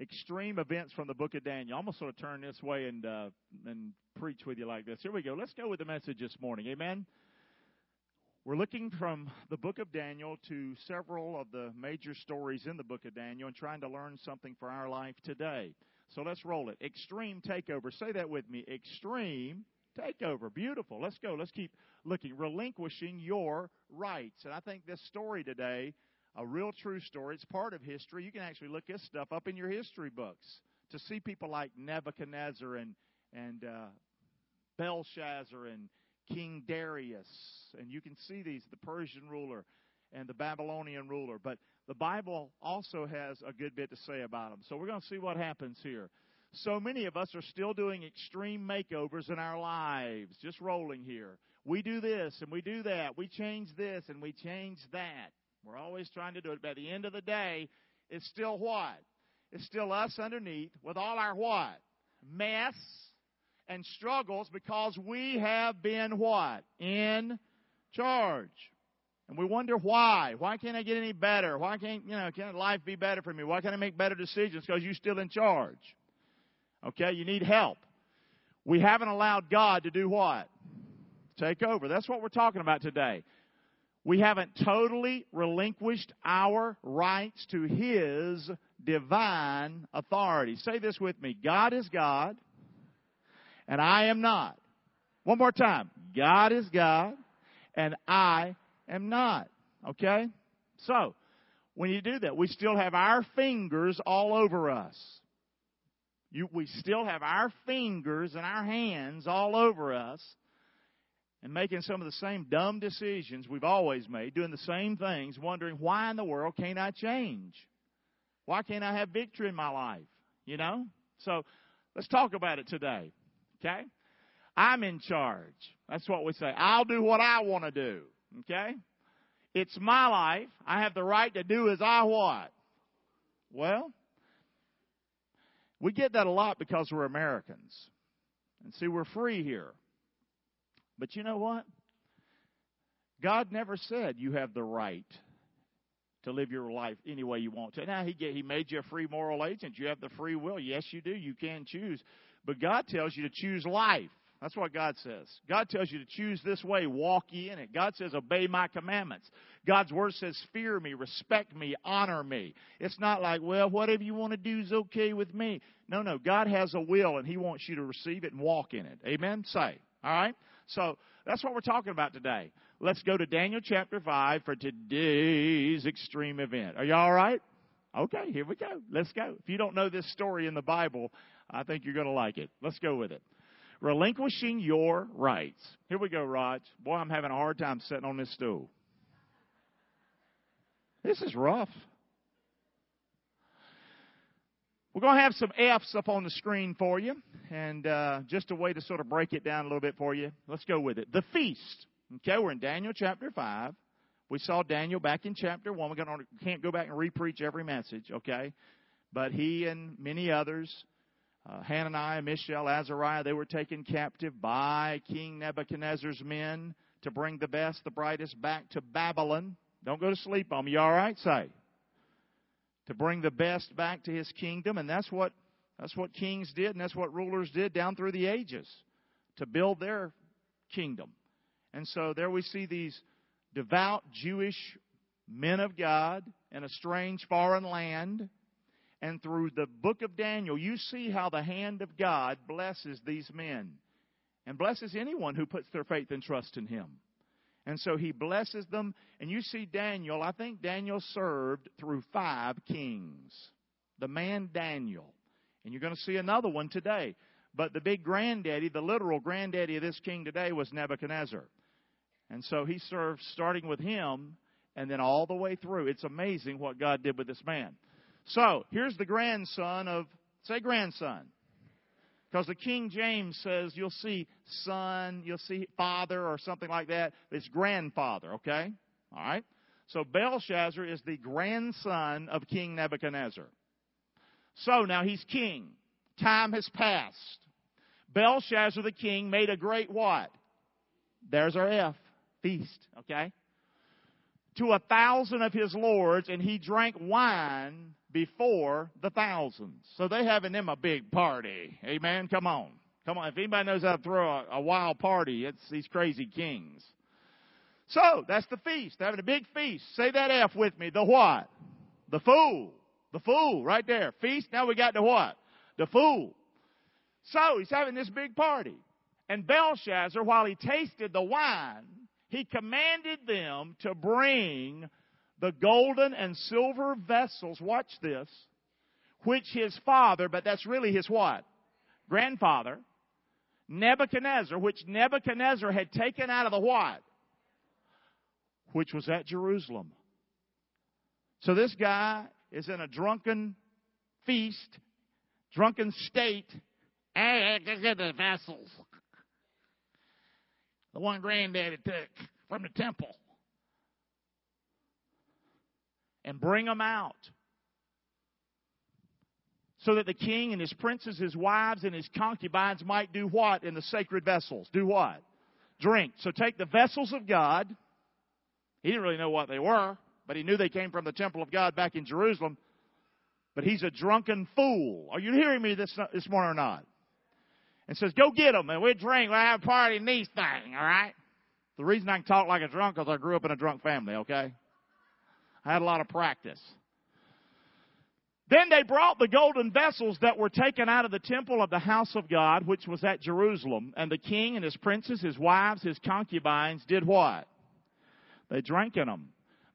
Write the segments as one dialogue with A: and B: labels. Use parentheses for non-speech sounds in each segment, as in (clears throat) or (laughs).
A: extreme events from the book of Daniel. I'm going to sort of turn this way and uh, and preach with you like this. Here we go. Let's go with the message this morning. Amen. We're looking from the book of Daniel to several of the major stories in the book of Daniel and trying to learn something for our life today. So let's roll it. Extreme takeover. Say that with me. Extreme takeover. Beautiful. Let's go. Let's keep looking. Relinquishing your rights. And I think this story today a real true story. It's part of history. You can actually look this stuff up in your history books to see people like Nebuchadnezzar and and uh, Belshazzar and King Darius, and you can see these the Persian ruler and the Babylonian ruler. But the Bible also has a good bit to say about them. So we're going to see what happens here. So many of us are still doing extreme makeovers in our lives, just rolling here. We do this and we do that. We change this and we change that. We're always trying to do it. By the end of the day, it's still what? It's still us underneath with all our what? Mess and struggles because we have been what? In charge. And we wonder why. Why can't I get any better? Why can't, you know, can life be better for me? Why can't I make better decisions? Because you're still in charge. Okay? You need help. We haven't allowed God to do what? Take over. That's what we're talking about today. We haven't totally relinquished our rights to His divine authority. Say this with me God is God, and I am not. One more time God is God, and I am not. Okay? So, when you do that, we still have our fingers all over us. You, we still have our fingers and our hands all over us and making some of the same dumb decisions we've always made, doing the same things, wondering why in the world can't I change? Why can't I have victory in my life? You know? So let's talk about it today. Okay? I'm in charge. That's what we say. I'll do what I want to do. Okay? It's my life. I have the right to do as I want. Well, we get that a lot because we're Americans. And see, we're free here. But you know what? God never said you have the right to live your life any way you want to. Now he he made you a free moral agent. You have the free will. Yes, you do. You can choose. But God tells you to choose life. That's what God says. God tells you to choose this way, walk ye in it. God says, obey my commandments. God's word says, fear me, respect me, honor me. It's not like, well, whatever you want to do is okay with me. No, no. God has a will and He wants you to receive it and walk in it. Amen? Say. All right? So that's what we're talking about today. Let's go to Daniel chapter 5 for today's extreme event. Are you all right? Okay, here we go. Let's go. If you don't know this story in the Bible, I think you're going to like it. Let's go with it. Relinquishing your rights. Here we go, Raj. Boy, I'm having a hard time sitting on this stool. This is rough. We're going to have some F's up on the screen for you, and uh, just a way to sort of break it down a little bit for you. Let's go with it. The feast. Okay, we're in Daniel chapter 5. We saw Daniel back in chapter 1. We can't go back and repreach every message, okay? But he and many others, uh, Hananiah, Mishael, Azariah, they were taken captive by King Nebuchadnezzar's men to bring the best, the brightest back to Babylon. Don't go to sleep on me. You all right? Say to bring the best back to his kingdom, and that's what that's what kings did, and that's what rulers did down through the ages to build their kingdom. And so there we see these devout Jewish men of God in a strange foreign land. And through the book of Daniel, you see how the hand of God blesses these men and blesses anyone who puts their faith and trust in Him. And so he blesses them. And you see Daniel, I think Daniel served through five kings. The man Daniel. And you're going to see another one today. But the big granddaddy, the literal granddaddy of this king today was Nebuchadnezzar. And so he served starting with him and then all the way through. It's amazing what God did with this man. So here's the grandson of, say grandson. Because the King James says you'll see son, you'll see father or something like that. It's grandfather, okay? All right? So Belshazzar is the grandson of King Nebuchadnezzar. So now he's king. Time has passed. Belshazzar the king made a great what? There's our F. Feast, okay? To a thousand of his lords, and he drank wine before the thousands. So they having them a big party. Amen. Come on. Come on. If anybody knows how to throw a, a wild party, it's these crazy kings. So that's the feast. They're having a big feast. Say that F with me. The what? The fool. The fool, right there. Feast. Now we got the what? The fool. So he's having this big party. And Belshazzar, while he tasted the wine, he commanded them to bring the golden and silver vessels, watch this, which his father, but that's really his what? Grandfather, Nebuchadnezzar, which Nebuchadnezzar had taken out of the what? Which was at Jerusalem. So this guy is in a drunken feast, drunken state. The vessels. (laughs) The one granddaddy took from the temple. And bring them out. So that the king and his princes, his wives, and his concubines might do what in the sacred vessels? Do what? Drink. So take the vessels of God. He didn't really know what they were but he knew they came from the temple of God back in Jerusalem. But he's a drunken fool. Are you hearing me this, this morning or not? And says, go get them and we'll drink, we'll have a party in these things, alright? The reason I can talk like a drunk is I grew up in a drunk family, okay? I had a lot of practice. Then they brought the golden vessels that were taken out of the temple of the house of God, which was at Jerusalem. And the king and his princes, his wives, his concubines did what? They drank in them.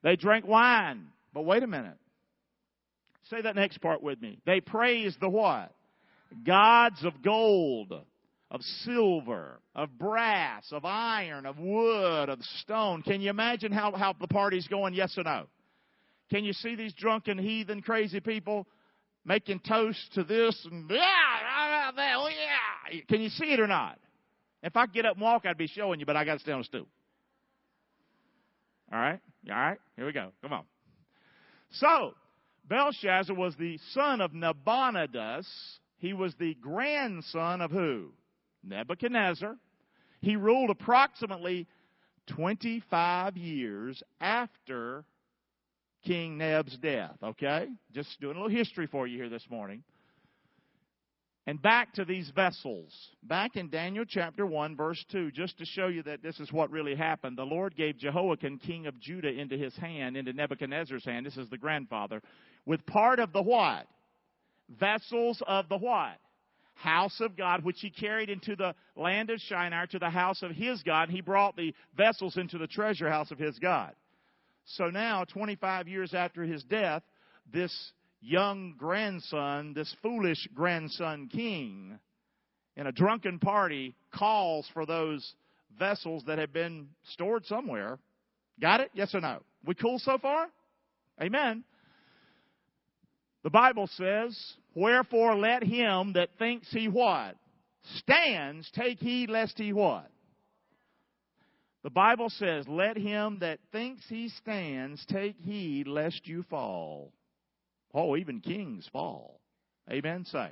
A: They drank wine. But wait a minute. Say that next part with me. They praised the what? Gods of gold, of silver, of brass, of iron, of wood, of stone. Can you imagine how, how the party's going? Yes or no? Can you see these drunken, heathen, crazy people making toast to this and yeah, oh yeah? Can you see it or not? If I get up and walk, I'd be showing you, but I got to stay on a stool. All right? All right? Here we go. Come on. So, Belshazzar was the son of Nabonidus. He was the grandson of who? Nebuchadnezzar. He ruled approximately 25 years after King Neb's death, okay? Just doing a little history for you here this morning. And back to these vessels. Back in Daniel chapter 1, verse 2, just to show you that this is what really happened. The Lord gave Jehoiakim, king of Judah, into his hand, into Nebuchadnezzar's hand. This is the grandfather. With part of the what? Vessels of the what? House of God, which he carried into the land of Shinar to the house of his God. He brought the vessels into the treasure house of his God. So now, 25 years after his death, this young grandson, this foolish grandson king, in a drunken party, calls for those vessels that have been stored somewhere. Got it? Yes or no? We cool so far? Amen. The Bible says, Wherefore let him that thinks he what? Stands, take heed lest he what? The Bible says, Let him that thinks he stands take heed lest you fall. Oh, even kings fall. Amen. Say.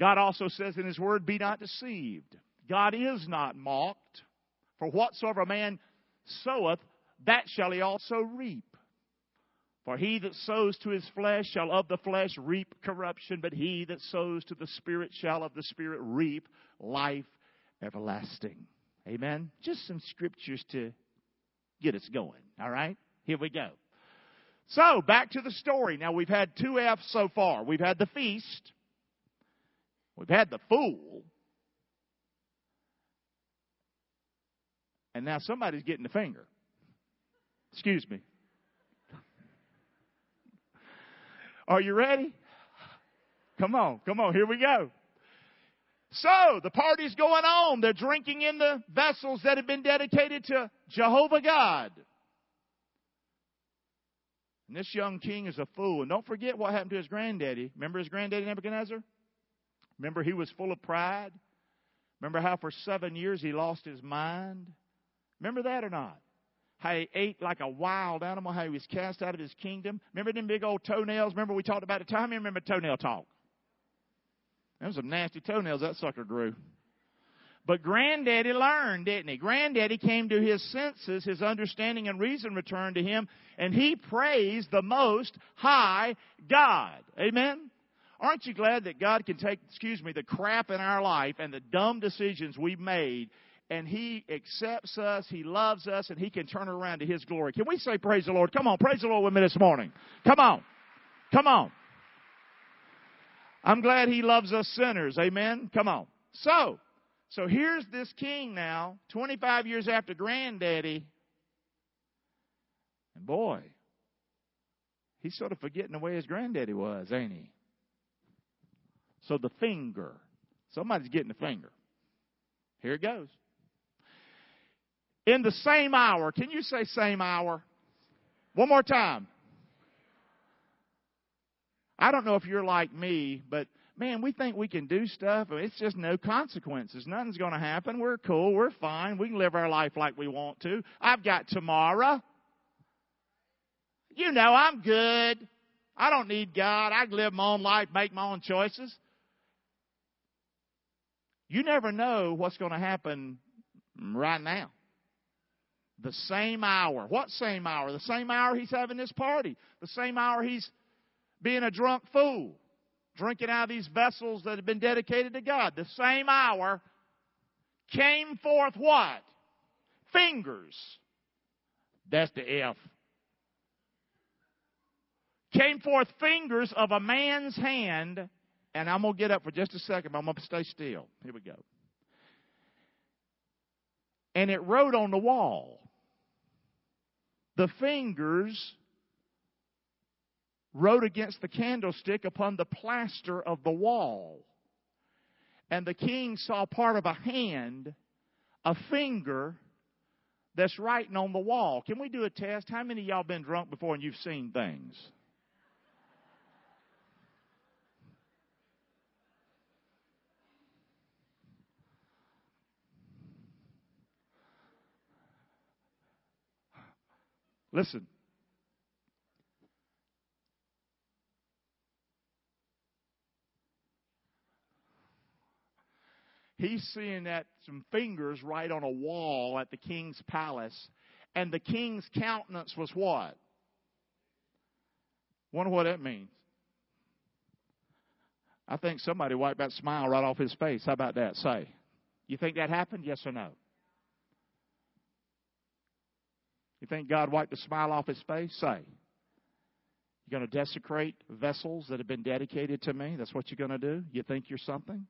A: God also says in His Word, Be not deceived. God is not mocked. For whatsoever a man soweth, that shall he also reap. For he that sows to his flesh shall of the flesh reap corruption, but he that sows to the Spirit shall of the Spirit reap life everlasting. Amen? Just some scriptures to get us going. All right? Here we go. So, back to the story. Now, we've had two F's so far. We've had the feast. We've had the fool. And now somebody's getting the finger. Excuse me. Are you ready? Come on, come on, here we go. So, the party's going on. They're drinking in the vessels that have been dedicated to Jehovah God. And this young king is a fool. And don't forget what happened to his granddaddy. Remember his granddaddy Nebuchadnezzar? Remember he was full of pride? Remember how for seven years he lost his mind? Remember that or not? How he ate like a wild animal, how he was cast out of his kingdom. Remember them big old toenails? Remember we talked about it? How many remember toenail talk? Them some nasty toenails that sucker grew. But Granddaddy learned, didn't he? Granddaddy came to his senses, his understanding and reason returned to him, and he praised the most high God. Amen? Aren't you glad that God can take, excuse me, the crap in our life and the dumb decisions we've made and He accepts us, He loves us, and He can turn around to His glory. Can we say praise the Lord? Come on, praise the Lord with me this morning. Come on. Come on. I'm glad He loves us sinners. Amen. Come on. So, so here's this king now, 25 years after granddaddy. And boy, he's sort of forgetting the way his granddaddy was, ain't he? So the finger. Somebody's getting the finger. Here it goes. In the same hour. Can you say same hour? One more time. I don't know if you're like me, but man, we think we can do stuff. It's just no consequences. Nothing's going to happen. We're cool. We're fine. We can live our life like we want to. I've got tomorrow. You know, I'm good. I don't need God. I can live my own life, make my own choices. You never know what's going to happen right now. The same hour. What same hour? The same hour he's having this party. The same hour he's being a drunk fool drinking out of these vessels that have been dedicated to God. The same hour came forth what? Fingers. That's the F. Came forth fingers of a man's hand, and I'm going to get up for just a second, but I'm going to stay still. Here we go. And it wrote on the wall. The fingers wrote against the candlestick upon the plaster of the wall. And the king saw part of a hand, a finger, that's writing on the wall. Can we do a test? How many y'all been drunk before and you've seen things? Listen, he's seeing that some fingers right on a wall at the king's palace, and the king's countenance was what? Wonder what that means. I think somebody wiped that smile right off his face. How about that? Say. You think that happened? Yes or no? You think God wiped the smile off his face? Say. You're going to desecrate vessels that have been dedicated to me? That's what you're going to do? You think you're something?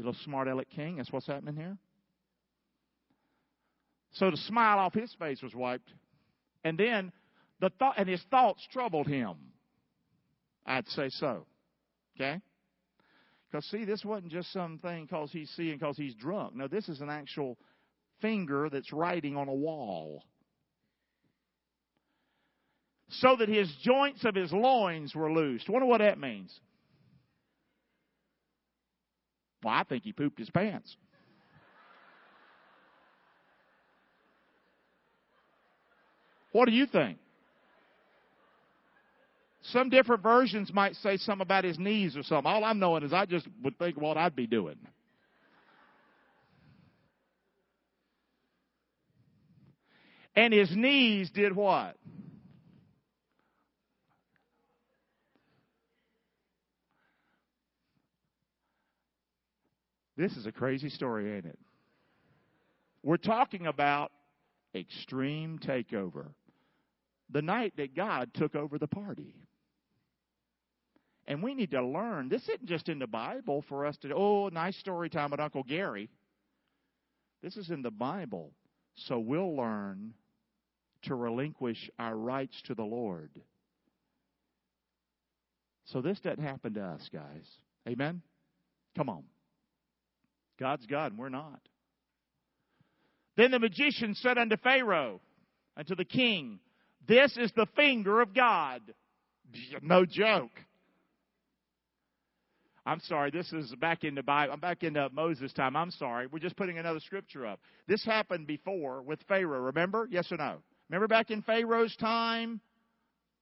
A: You little smart aleck king. That's what's happening here. So the smile off his face was wiped. And then the thought and his thoughts troubled him. I'd say so. Okay? Because see, this wasn't just something because he's seeing because he's drunk. No, this is an actual finger that's writing on a wall. So that his joints of his loins were loosed. Wonder what that means. Well, I think he pooped his pants. What do you think? Some different versions might say something about his knees or something. All I'm knowing is I just would think what I'd be doing. And his knees did what? This is a crazy story, ain't it? We're talking about extreme takeover. The night that God took over the party. And we need to learn. This isn't just in the Bible for us to, oh, nice story time with Uncle Gary. This is in the Bible. So we'll learn to relinquish our rights to the Lord. So this doesn't happen to us, guys. Amen? Come on. God's God and we're not. Then the magician said unto Pharaoh, unto the king, This is the finger of God. No joke. I'm sorry, this is back in the Bible. I'm back into Moses' time. I'm sorry. We're just putting another scripture up. This happened before with Pharaoh, remember? Yes or no? Remember back in Pharaoh's time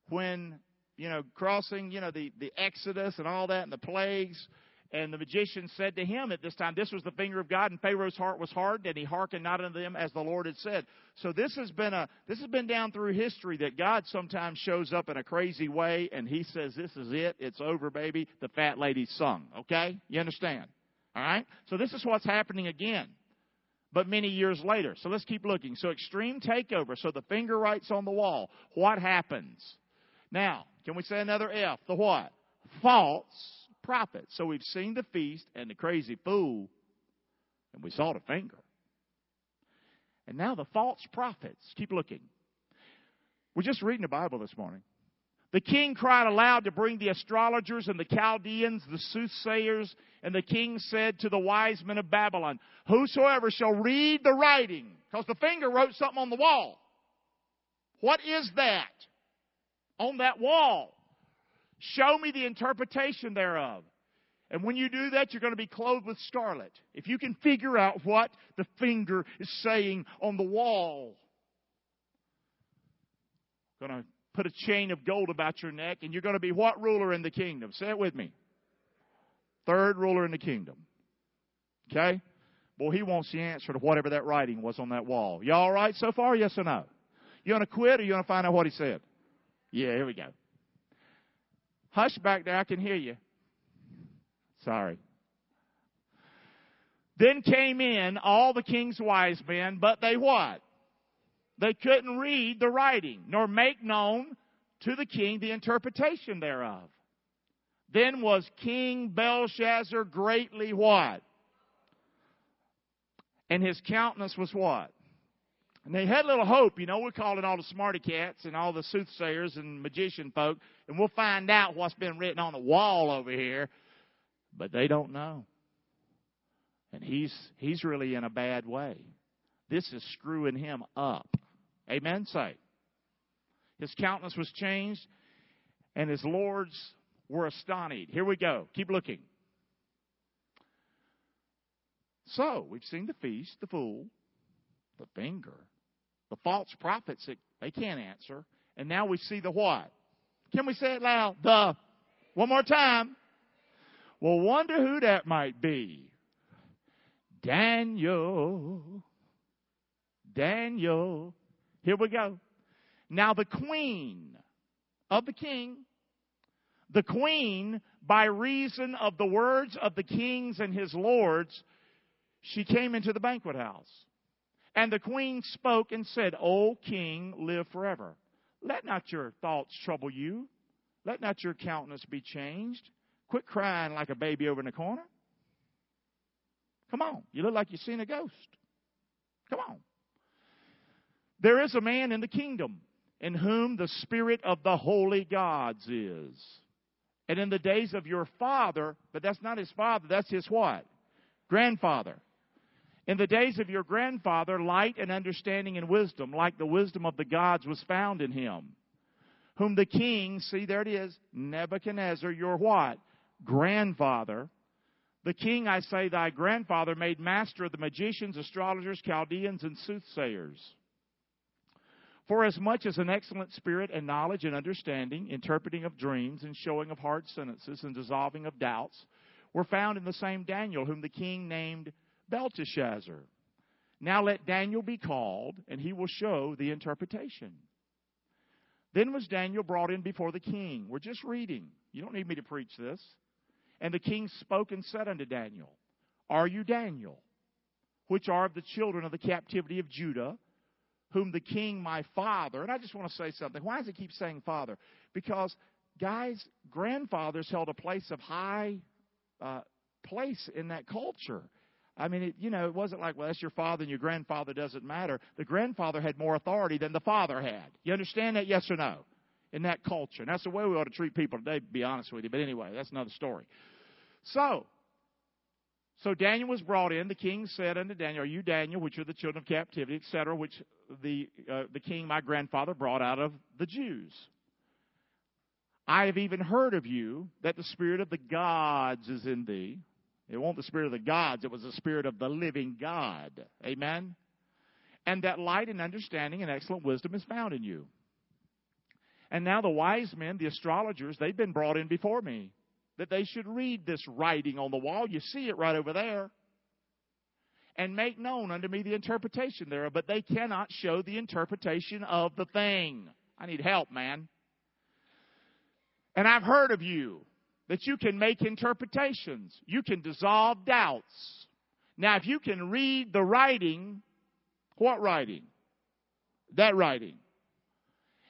A: when, you know, crossing, you know, the, the Exodus and all that and the plagues And the magician said to him at this time, This was the finger of God, and Pharaoh's heart was hardened, and he hearkened not unto them as the Lord had said. So this has been a this has been down through history that God sometimes shows up in a crazy way, and he says, This is it, it's over, baby. The fat lady sung. Okay? You understand? All right? So this is what's happening again. But many years later. So let's keep looking. So extreme takeover. So the finger writes on the wall. What happens? Now, can we say another F? The what? False prophet. So we've seen the feast and the crazy fool, and we saw the finger. And now the false prophets. Keep looking. We're just reading the Bible this morning. The king cried aloud to bring the astrologers and the Chaldeans, the soothsayers, and the king said to the wise men of Babylon, Whosoever shall read the writing, because the finger wrote something on the wall. What is that on that wall? Show me the interpretation thereof. And when you do that, you're going to be clothed with scarlet. If you can figure out what the finger is saying on the wall, going to put a chain of gold about your neck, and you're going to be what ruler in the kingdom? Say it with me. Third ruler in the kingdom. Okay? Boy, he wants the answer to whatever that writing was on that wall. You all right so far? Yes or no? You want to quit or you want to find out what he said? Yeah, here we go. Hush back there, I can hear you. Sorry. Then came in all the king's wise men, but they what? They couldn't read the writing, nor make known to the king the interpretation thereof. Then was King Belshazzar greatly what? And his countenance was what? And they had a little hope, you know, we're calling all the smarty cats and all the soothsayers and magician folk, and we'll find out what's been written on the wall over here. But they don't know. And he's he's really in a bad way. This is screwing him up. Amen. Say. His countenance was changed, and his lords were astonished. Here we go. Keep looking. So, we've seen the feast, the fool, the finger, the false prophets, they can't answer, and now we see the what? Can we say it loud? The, one more time. Well, wonder who that might be. Daniel. Daniel. Here we go. Now the queen of the king, the queen, by reason of the words of the kings and his lords, she came into the banquet house. And the queen spoke and said, O king, live forever. Let not your thoughts trouble you. Let not your countenance be changed. Quit crying like a baby over in the corner. Come on. You look like you've seen a ghost. Come on. There is a man in the kingdom in whom the spirit of the holy gods is. And in the days of your father, but that's not his father, that's his what? Grandfather. In the days of your grandfather, light and understanding and wisdom, like the wisdom of the gods, was found in him. Whom the king, see there it is, Nebuchadnezzar, your what? Grandfather. The king, I say, thy grandfather, made master of the magicians, astrologers, Chaldeans, and soothsayers. For as much as an excellent spirit and knowledge and understanding, interpreting of dreams and showing of hard sentences and dissolving of doubts, were found in the same Daniel, whom the king named Belteshazzar. Now let Daniel be called, and he will show the interpretation. Then was Daniel brought in before the king. We're just reading. You don't need me to preach this. And the king spoke and said unto Daniel, Are you Daniel, which are of the children of the captivity of Judah, whom the king my father, and I just want to say something. Why does it keep saying father? Because, guys, grandfathers held a place of high uh, place in that culture. I mean, it, you know, it wasn't like, well, that's your father and your grandfather doesn't matter. The grandfather had more authority than the father had. You understand that? Yes or no? In that culture. And that's the way we ought to treat people today, to be honest with you. But anyway, that's another story. So, so Daniel was brought in. The king said unto Daniel, Are you Daniel, which are the children of captivity, etc., which the, uh, the king, my grandfather, brought out of the Jews? I have even heard of you that the spirit of the gods is in thee. It wasn't the spirit of the gods, it was the spirit of the living God. Amen? And that light and understanding and excellent wisdom is found in you. And now the wise men, the astrologers, they've been brought in before me. that they should read this writing on the wall. You see it right over there. And make known unto me the interpretation thereof, but they cannot show the interpretation of the thing. I need help, man. And I've heard of you that you can make interpretations. You can dissolve doubts. Now, if you can read the writing, what writing? That writing.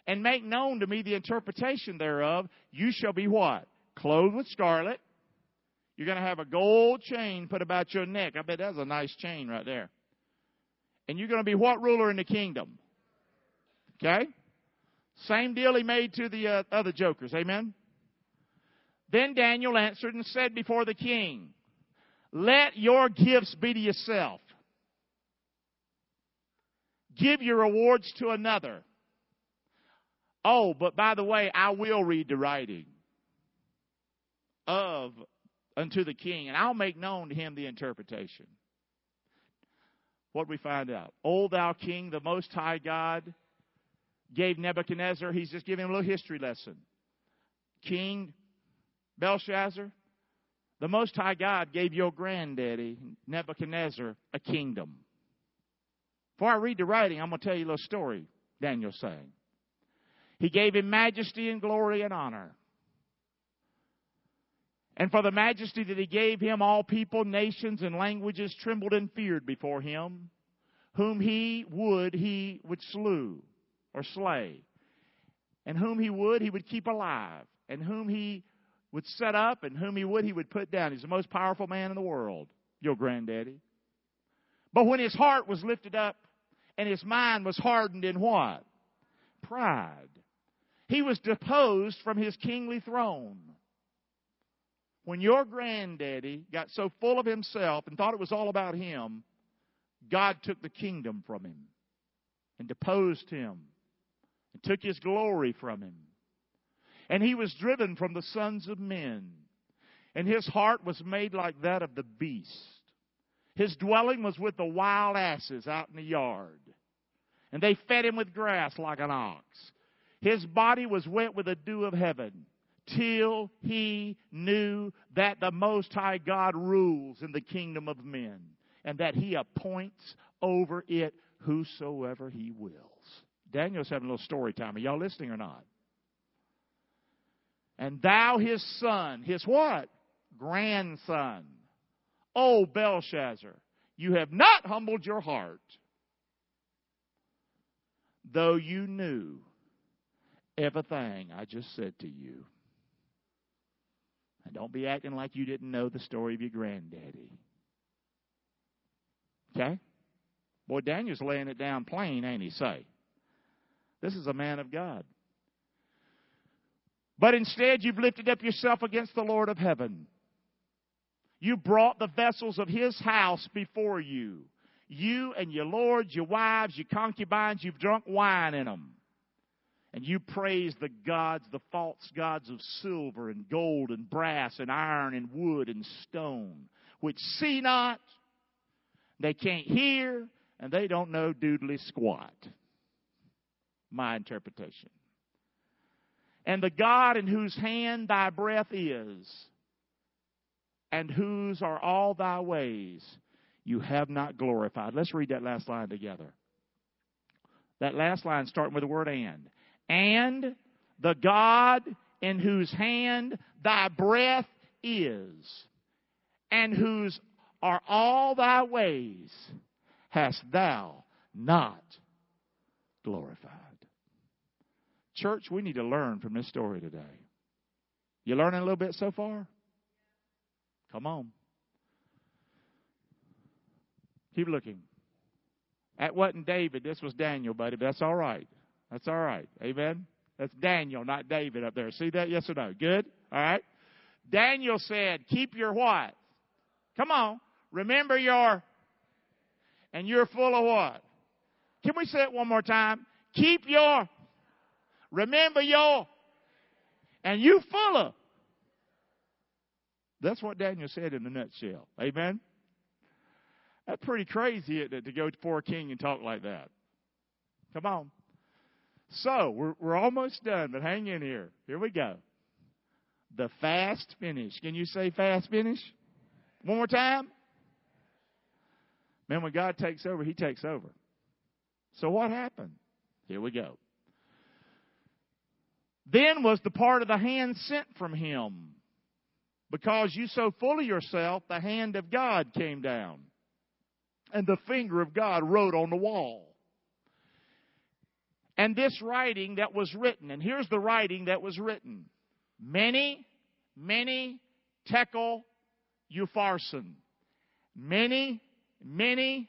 A: And make known to me the interpretation thereof, you shall be what? Clothed with scarlet. You're going to have a gold chain put about your neck. I bet that's a nice chain right there. And you're going to be what ruler in the kingdom? Okay? Same deal he made to the uh, other jokers. Amen? Then Daniel answered and said before the king, Let your gifts be to yourself. Give your rewards to another. Oh, but by the way, I will read the writing of unto the king, and I'll make known to him the interpretation. What we find out? O thou king, the most high God gave Nebuchadnezzar, he's just giving him a little history lesson. King Belshazzar, the Most High God gave your granddaddy, Nebuchadnezzar, a kingdom. Before I read the writing, I'm going to tell you a little story Daniel's saying. He gave him majesty and glory and honor. And for the majesty that he gave him, all people, nations, and languages trembled and feared before him. Whom he would, he would slew or slay. And whom he would, he would keep alive. And whom he would set up and whom he would, he would put down. He's the most powerful man in the world, your granddaddy. But when his heart was lifted up and his mind was hardened in what? Pride. He was deposed from his kingly throne. When your granddaddy got so full of himself and thought it was all about him, God took the kingdom from him and deposed him and took his glory from him and he was driven from the sons of men. And his heart was made like that of the beast. His dwelling was with the wild asses out in the yard. And they fed him with grass like an ox. His body was wet with the dew of heaven till he knew that the Most High God rules in the kingdom of men and that he appoints over it whosoever he wills. Daniel's having a little story time. Are y'all listening or not? And thou his son, his what? Grandson. O Belshazzar, you have not humbled your heart, though you knew everything I just said to you. And don't be acting like you didn't know the story of your granddaddy. Okay? Boy, Daniel's laying it down plain, ain't he? Say. This is a man of God. But instead, you've lifted up yourself against the Lord of heaven. You brought the vessels of his house before you. You and your lords, your wives, your concubines, you've drunk wine in them. And you praise the gods, the false gods of silver and gold and brass and iron and wood and stone, which see not, they can't hear, and they don't know doodly squat. My interpretation and the God in whose hand thy breath is, and whose are all thy ways, you have not glorified. Let's read that last line together. That last line starting with the word and. And the God in whose hand thy breath is, and whose are all thy ways, hast thou not glorified. Church, we need to learn from this story today. You learning a little bit so far? Come on. Keep looking. That wasn't David. This was Daniel, buddy. But that's all right. That's all right. Amen. That's Daniel, not David up there. See that? Yes or no? Good? All right. Daniel said, keep your what? Come on. Remember your, and you're full of what? Can we say it one more time? Keep your Remember your, and you full of. That's what Daniel said in a nutshell. Amen? That's pretty crazy to go before a king and talk like that. Come on. So, we're, we're almost done, but hang in here. Here we go. the fast finish. Can you say fast finish? One more time. Man, when God takes over, He takes over. So what happened? Here we go. Then was the part of the hand sent from him. Because you so full of yourself, the hand of God came down. And the finger of God wrote on the wall. And this writing that was written, and here's the writing that was written. Mene, mene tekel upharsin. Mene, mene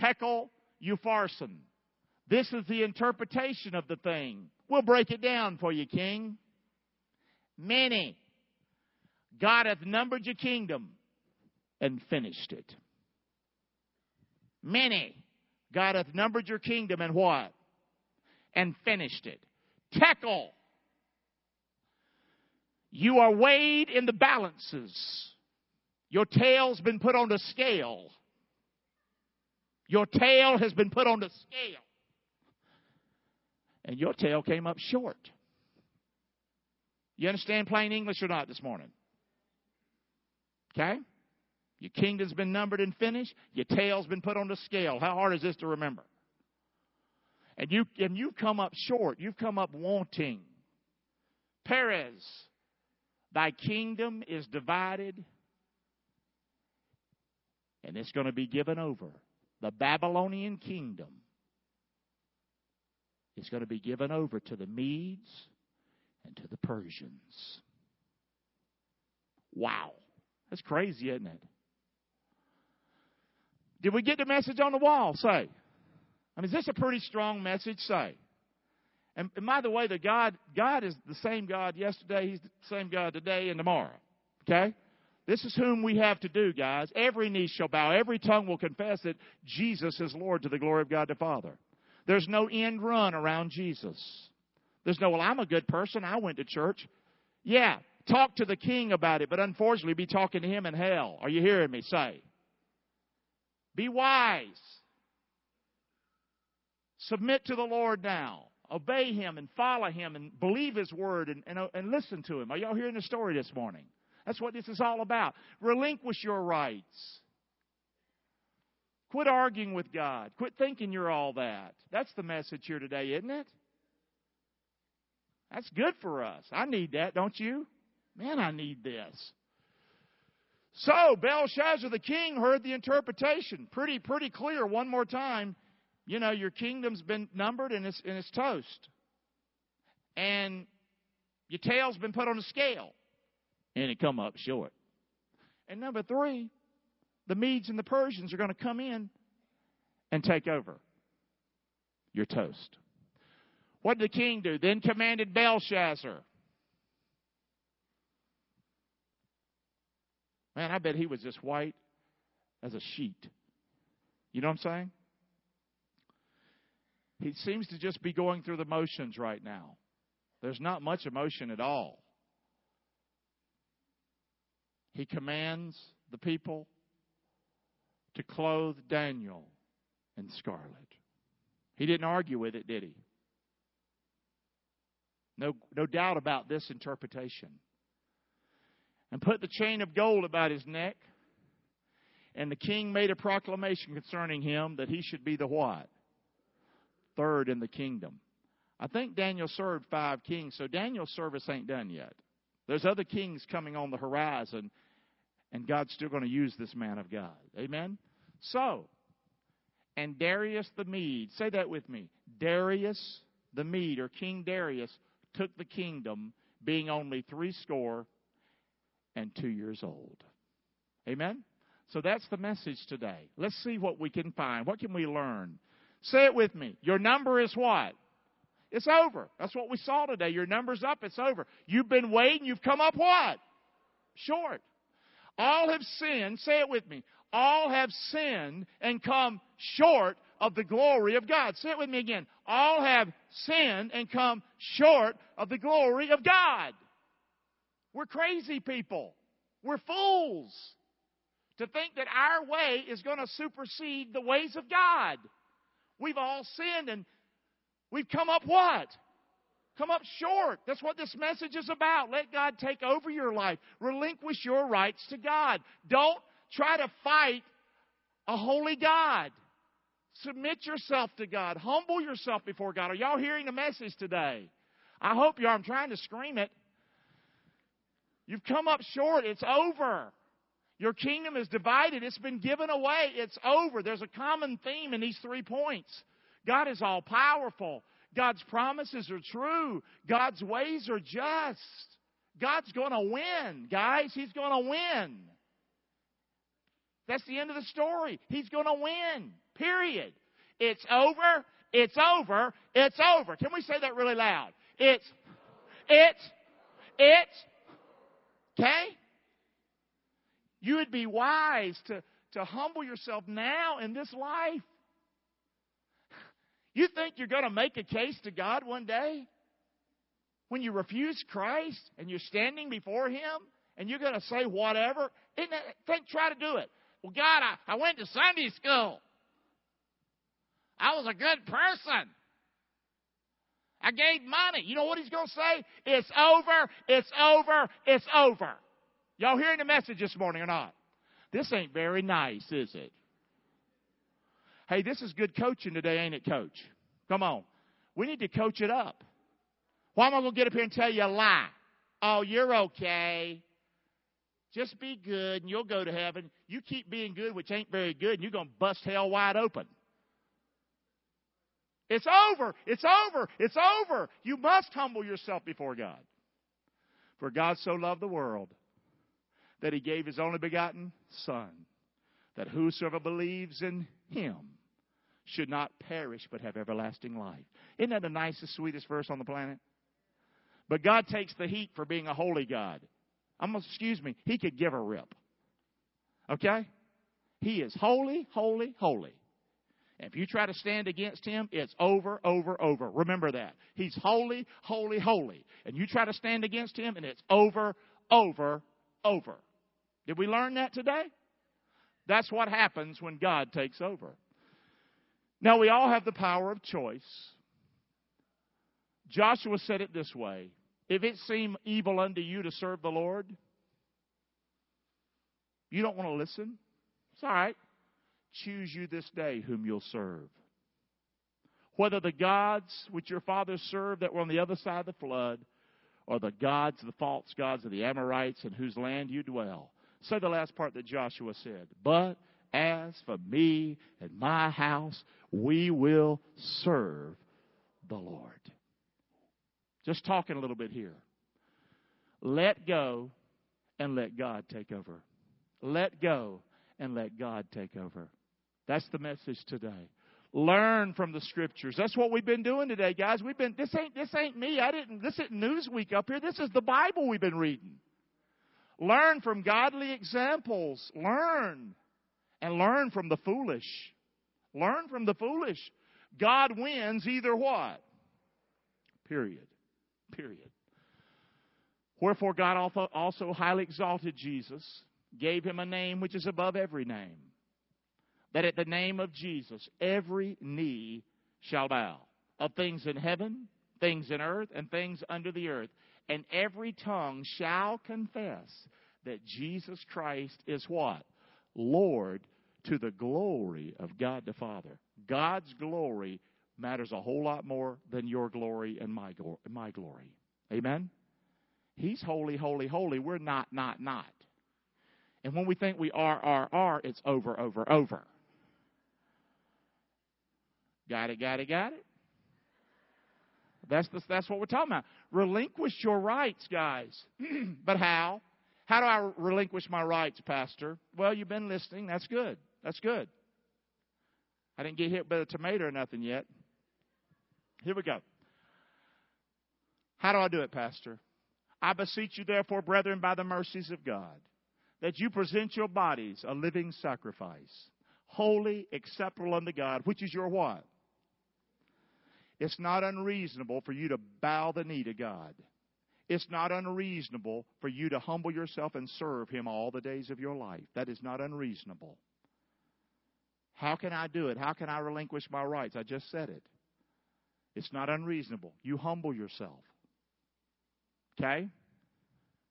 A: tekel upharsin. This is the interpretation of the thing. We'll break it down for you, King. Mene. God hath numbered your kingdom and finished it. Mene. God hath numbered your kingdom and what? And finished it. Tekel. You are weighed in the balances. Your tail's been put on the scale. Your tail has been put on the scale and your tail came up short. You understand plain English or not this morning? Okay? Your kingdom's been numbered and finished. Your tail's been put on the scale. How hard is this to remember? And you and you've come up short. You've come up wanting. Peres, thy kingdom is divided and it's going to be given over. The Babylonian kingdom is going to be given over to the Medes and to the Persians. Wow. That's crazy, isn't it? Did we get the message on the wall? Say. I mean, is this a pretty strong message? Say. And, and by the way, the God, God is the same God yesterday, He's the same God today and tomorrow. Okay? This is whom we have to do, guys. Every knee shall bow, every tongue will confess that Jesus is Lord to the glory of God the Father. There's no end run around Jesus. There's no, well, I'm a good person. I went to church. Yeah, talk to the king about it, but unfortunately, be talking to him in hell. Are you hearing me say? Be wise. Submit to the Lord now. Obey him and follow him and believe his word and, and, and listen to him. Are y'all hearing the story this morning? That's what this is all about. Relinquish your rights. Quit arguing with God. Quit thinking you're all that. That's the message here today, isn't it? That's good for us. I need that, don't you? Man, I need this. So, Belshazzar the king heard the interpretation. Pretty, pretty clear. One more time. You know, your kingdom's been numbered and it's, and it's toast. And your tail's been put on a scale. And it come up short. And number three, the Medes and the Persians are going to come in and take over. Your toast. What did the king do? Then commanded Belshazzar. Man, I bet he was just white as a sheet. You know what I'm saying? He seems to just be going through the motions right now. There's not much emotion at all. He commands the people to clothe Daniel in scarlet. He didn't argue with it, did he? No, no doubt about this interpretation. And put the chain of gold about his neck. And the king made a proclamation concerning him that he should be the what? Third in the kingdom. I think Daniel served five kings, so Daniel's service ain't done yet. There's other kings coming on the horizon, and God's still going to use this man of God. Amen? So, and Darius the Mede, say that with me. Darius the Mede, or King Darius, took the kingdom, being only three score and two years old. Amen? So that's the message today. Let's see what we can find. What can we learn? Say it with me. Your number is what? It's over. That's what we saw today. Your number's up. It's over. You've been waiting. You've come up what? Short. All have sinned, say it with me. All have sinned and come short of the glory of God. Say it with me again. All have sinned and come short of the glory of God. We're crazy people. We're fools to think that our way is going to supersede the ways of God. We've all sinned and we've come up what? Come up short. That's what this message is about. Let God take over your life. Relinquish your rights to God. Don't try to fight a holy God. Submit yourself to God. Humble yourself before God. Are y'all hearing the message today? I hope you are. I'm trying to scream it. You've come up short. It's over. Your kingdom is divided. It's been given away. It's over. There's a common theme in these three points. God is all powerful. God's promises are true. God's ways are just. God's going to win, guys. He's going to win. That's the end of the story. He's going to win. Period. It's over. It's over. It's over. Can we say that really loud? It's, it's, it's, okay? You would be wise to, to humble yourself now in this life. You think you're going to make a case to God one day? When you refuse Christ and you're standing before Him and you're going to say whatever? That, think, try to do it. Well, God, I, I went to Sunday school. I was a good person. I gave money. You know what he's going to say? It's over. It's over. It's over. Y'all hearing the message this morning or not? This ain't very nice, is it? Hey, this is good coaching today, ain't it, coach? Come on. We need to coach it up. Why am I going to get up here and tell you a lie? Oh, you're okay. Just be good and you'll go to heaven. You keep being good, which ain't very good, and you're going to bust hell wide open. It's over. It's over. It's over. You must humble yourself before God. For God so loved the world that he gave his only begotten Son, that whosoever believes in him should not perish but have everlasting life. Isn't that the nicest, sweetest verse on the planet? But God takes the heat for being a holy God. I'm gonna, excuse me, he could give a rip. Okay? He is holy, holy, holy. And if you try to stand against him, it's over, over, over. Remember that. He's holy, holy, holy. And you try to stand against him, and it's over, over, over. Did we learn that today? That's what happens when God takes over. Now, we all have the power of choice. Joshua said it this way If it seem evil unto you to serve the Lord, you don't want to listen? It's all right. Choose you this day whom you'll serve. Whether the gods which your fathers served that were on the other side of the flood, or the gods, the false gods of the Amorites in whose land you dwell. Say the last part that Joshua said. But as for me and my house, we will serve the Lord. Just talking a little bit here. Let go and let God take over. Let go and let God take over. That's the message today. Learn from the scriptures. That's what we've been doing today, guys. We've been this ain't this ain't me. I didn't this isn't Newsweek up here. This is the Bible we've been reading. Learn from godly examples. Learn. And learn from the foolish. Learn from the foolish. God wins either what? Period. Period. Wherefore God also highly exalted Jesus, gave him a name which is above every name. That at the name of Jesus every knee shall bow of things in heaven, things in earth, and things under the earth and every tongue shall confess that Jesus Christ is what? Lord to the glory of God the Father. God's glory matters a whole lot more than your glory and my, my glory. Amen? He's holy, holy, holy. We're not, not, not. And when we think we are, are, are, it's over, over, over. Got it, got it, got it? That's, the, that's what we're talking about. Relinquish your rights, guys. (clears throat) but how? How do I relinquish my rights, Pastor? Well, you've been listening. That's good. That's good. I didn't get hit by a tomato or nothing yet. Here we go. How do I do it, Pastor? I beseech you, therefore, brethren, by the mercies of God, that you present your bodies a living sacrifice, holy, acceptable unto God, which is your what? It's not unreasonable for you to bow the knee to God. It's not unreasonable for you to humble yourself and serve Him all the days of your life. That is not unreasonable. How can I do it? How can I relinquish my rights? I just said it. It's not unreasonable. You humble yourself. Okay?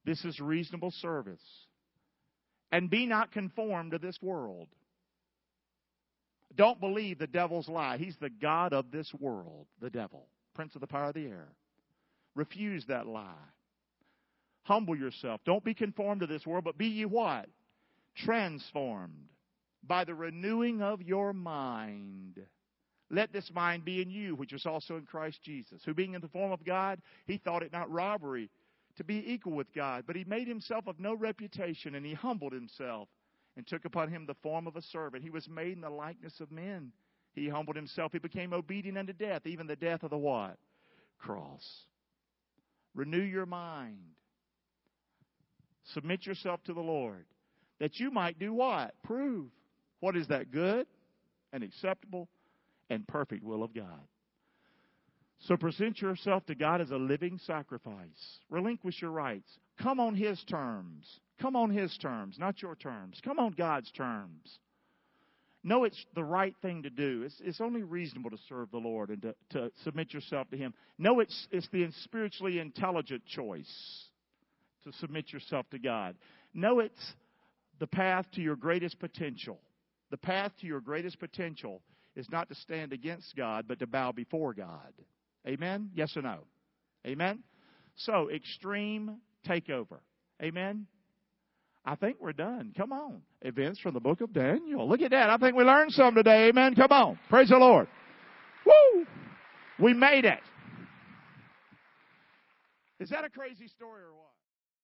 A: This is reasonable service. And be not conformed to this world. Don't believe the devil's lie. He's the God of this world, the devil, prince of the power of the air. Refuse that lie. Humble yourself. Don't be conformed to this world, but be ye what? Transformed by the renewing of your mind. Let this mind be in you, which was also in Christ Jesus, who being in the form of God, he thought it not robbery to be equal with God, but he made himself of no reputation, and he humbled himself and took upon him the form of a servant. He was made in the likeness of men. He humbled himself. He became obedient unto death, even the death of the what? Cross. Renew your mind. Submit yourself to the Lord. That you might do what? Prove. What is that good and acceptable and perfect will of God? So present yourself to God as a living sacrifice. Relinquish your rights. Come on His terms. Come on His terms, not your terms. Come on God's terms. Know it's the right thing to do. It's, it's only reasonable to serve the Lord and to, to submit yourself to Him. Know it's, it's the spiritually intelligent choice to submit yourself to God. Know it's the path to your greatest potential. The path to your greatest potential is not to stand against God, but to bow before God. Amen? Yes or no? Amen? So, extreme takeover. Amen? I think we're done. Come on. Events from the book of Daniel. Look at that. I think we learned some today. Amen. Come on. Praise the Lord. Woo! We made it. Is that a crazy story or what?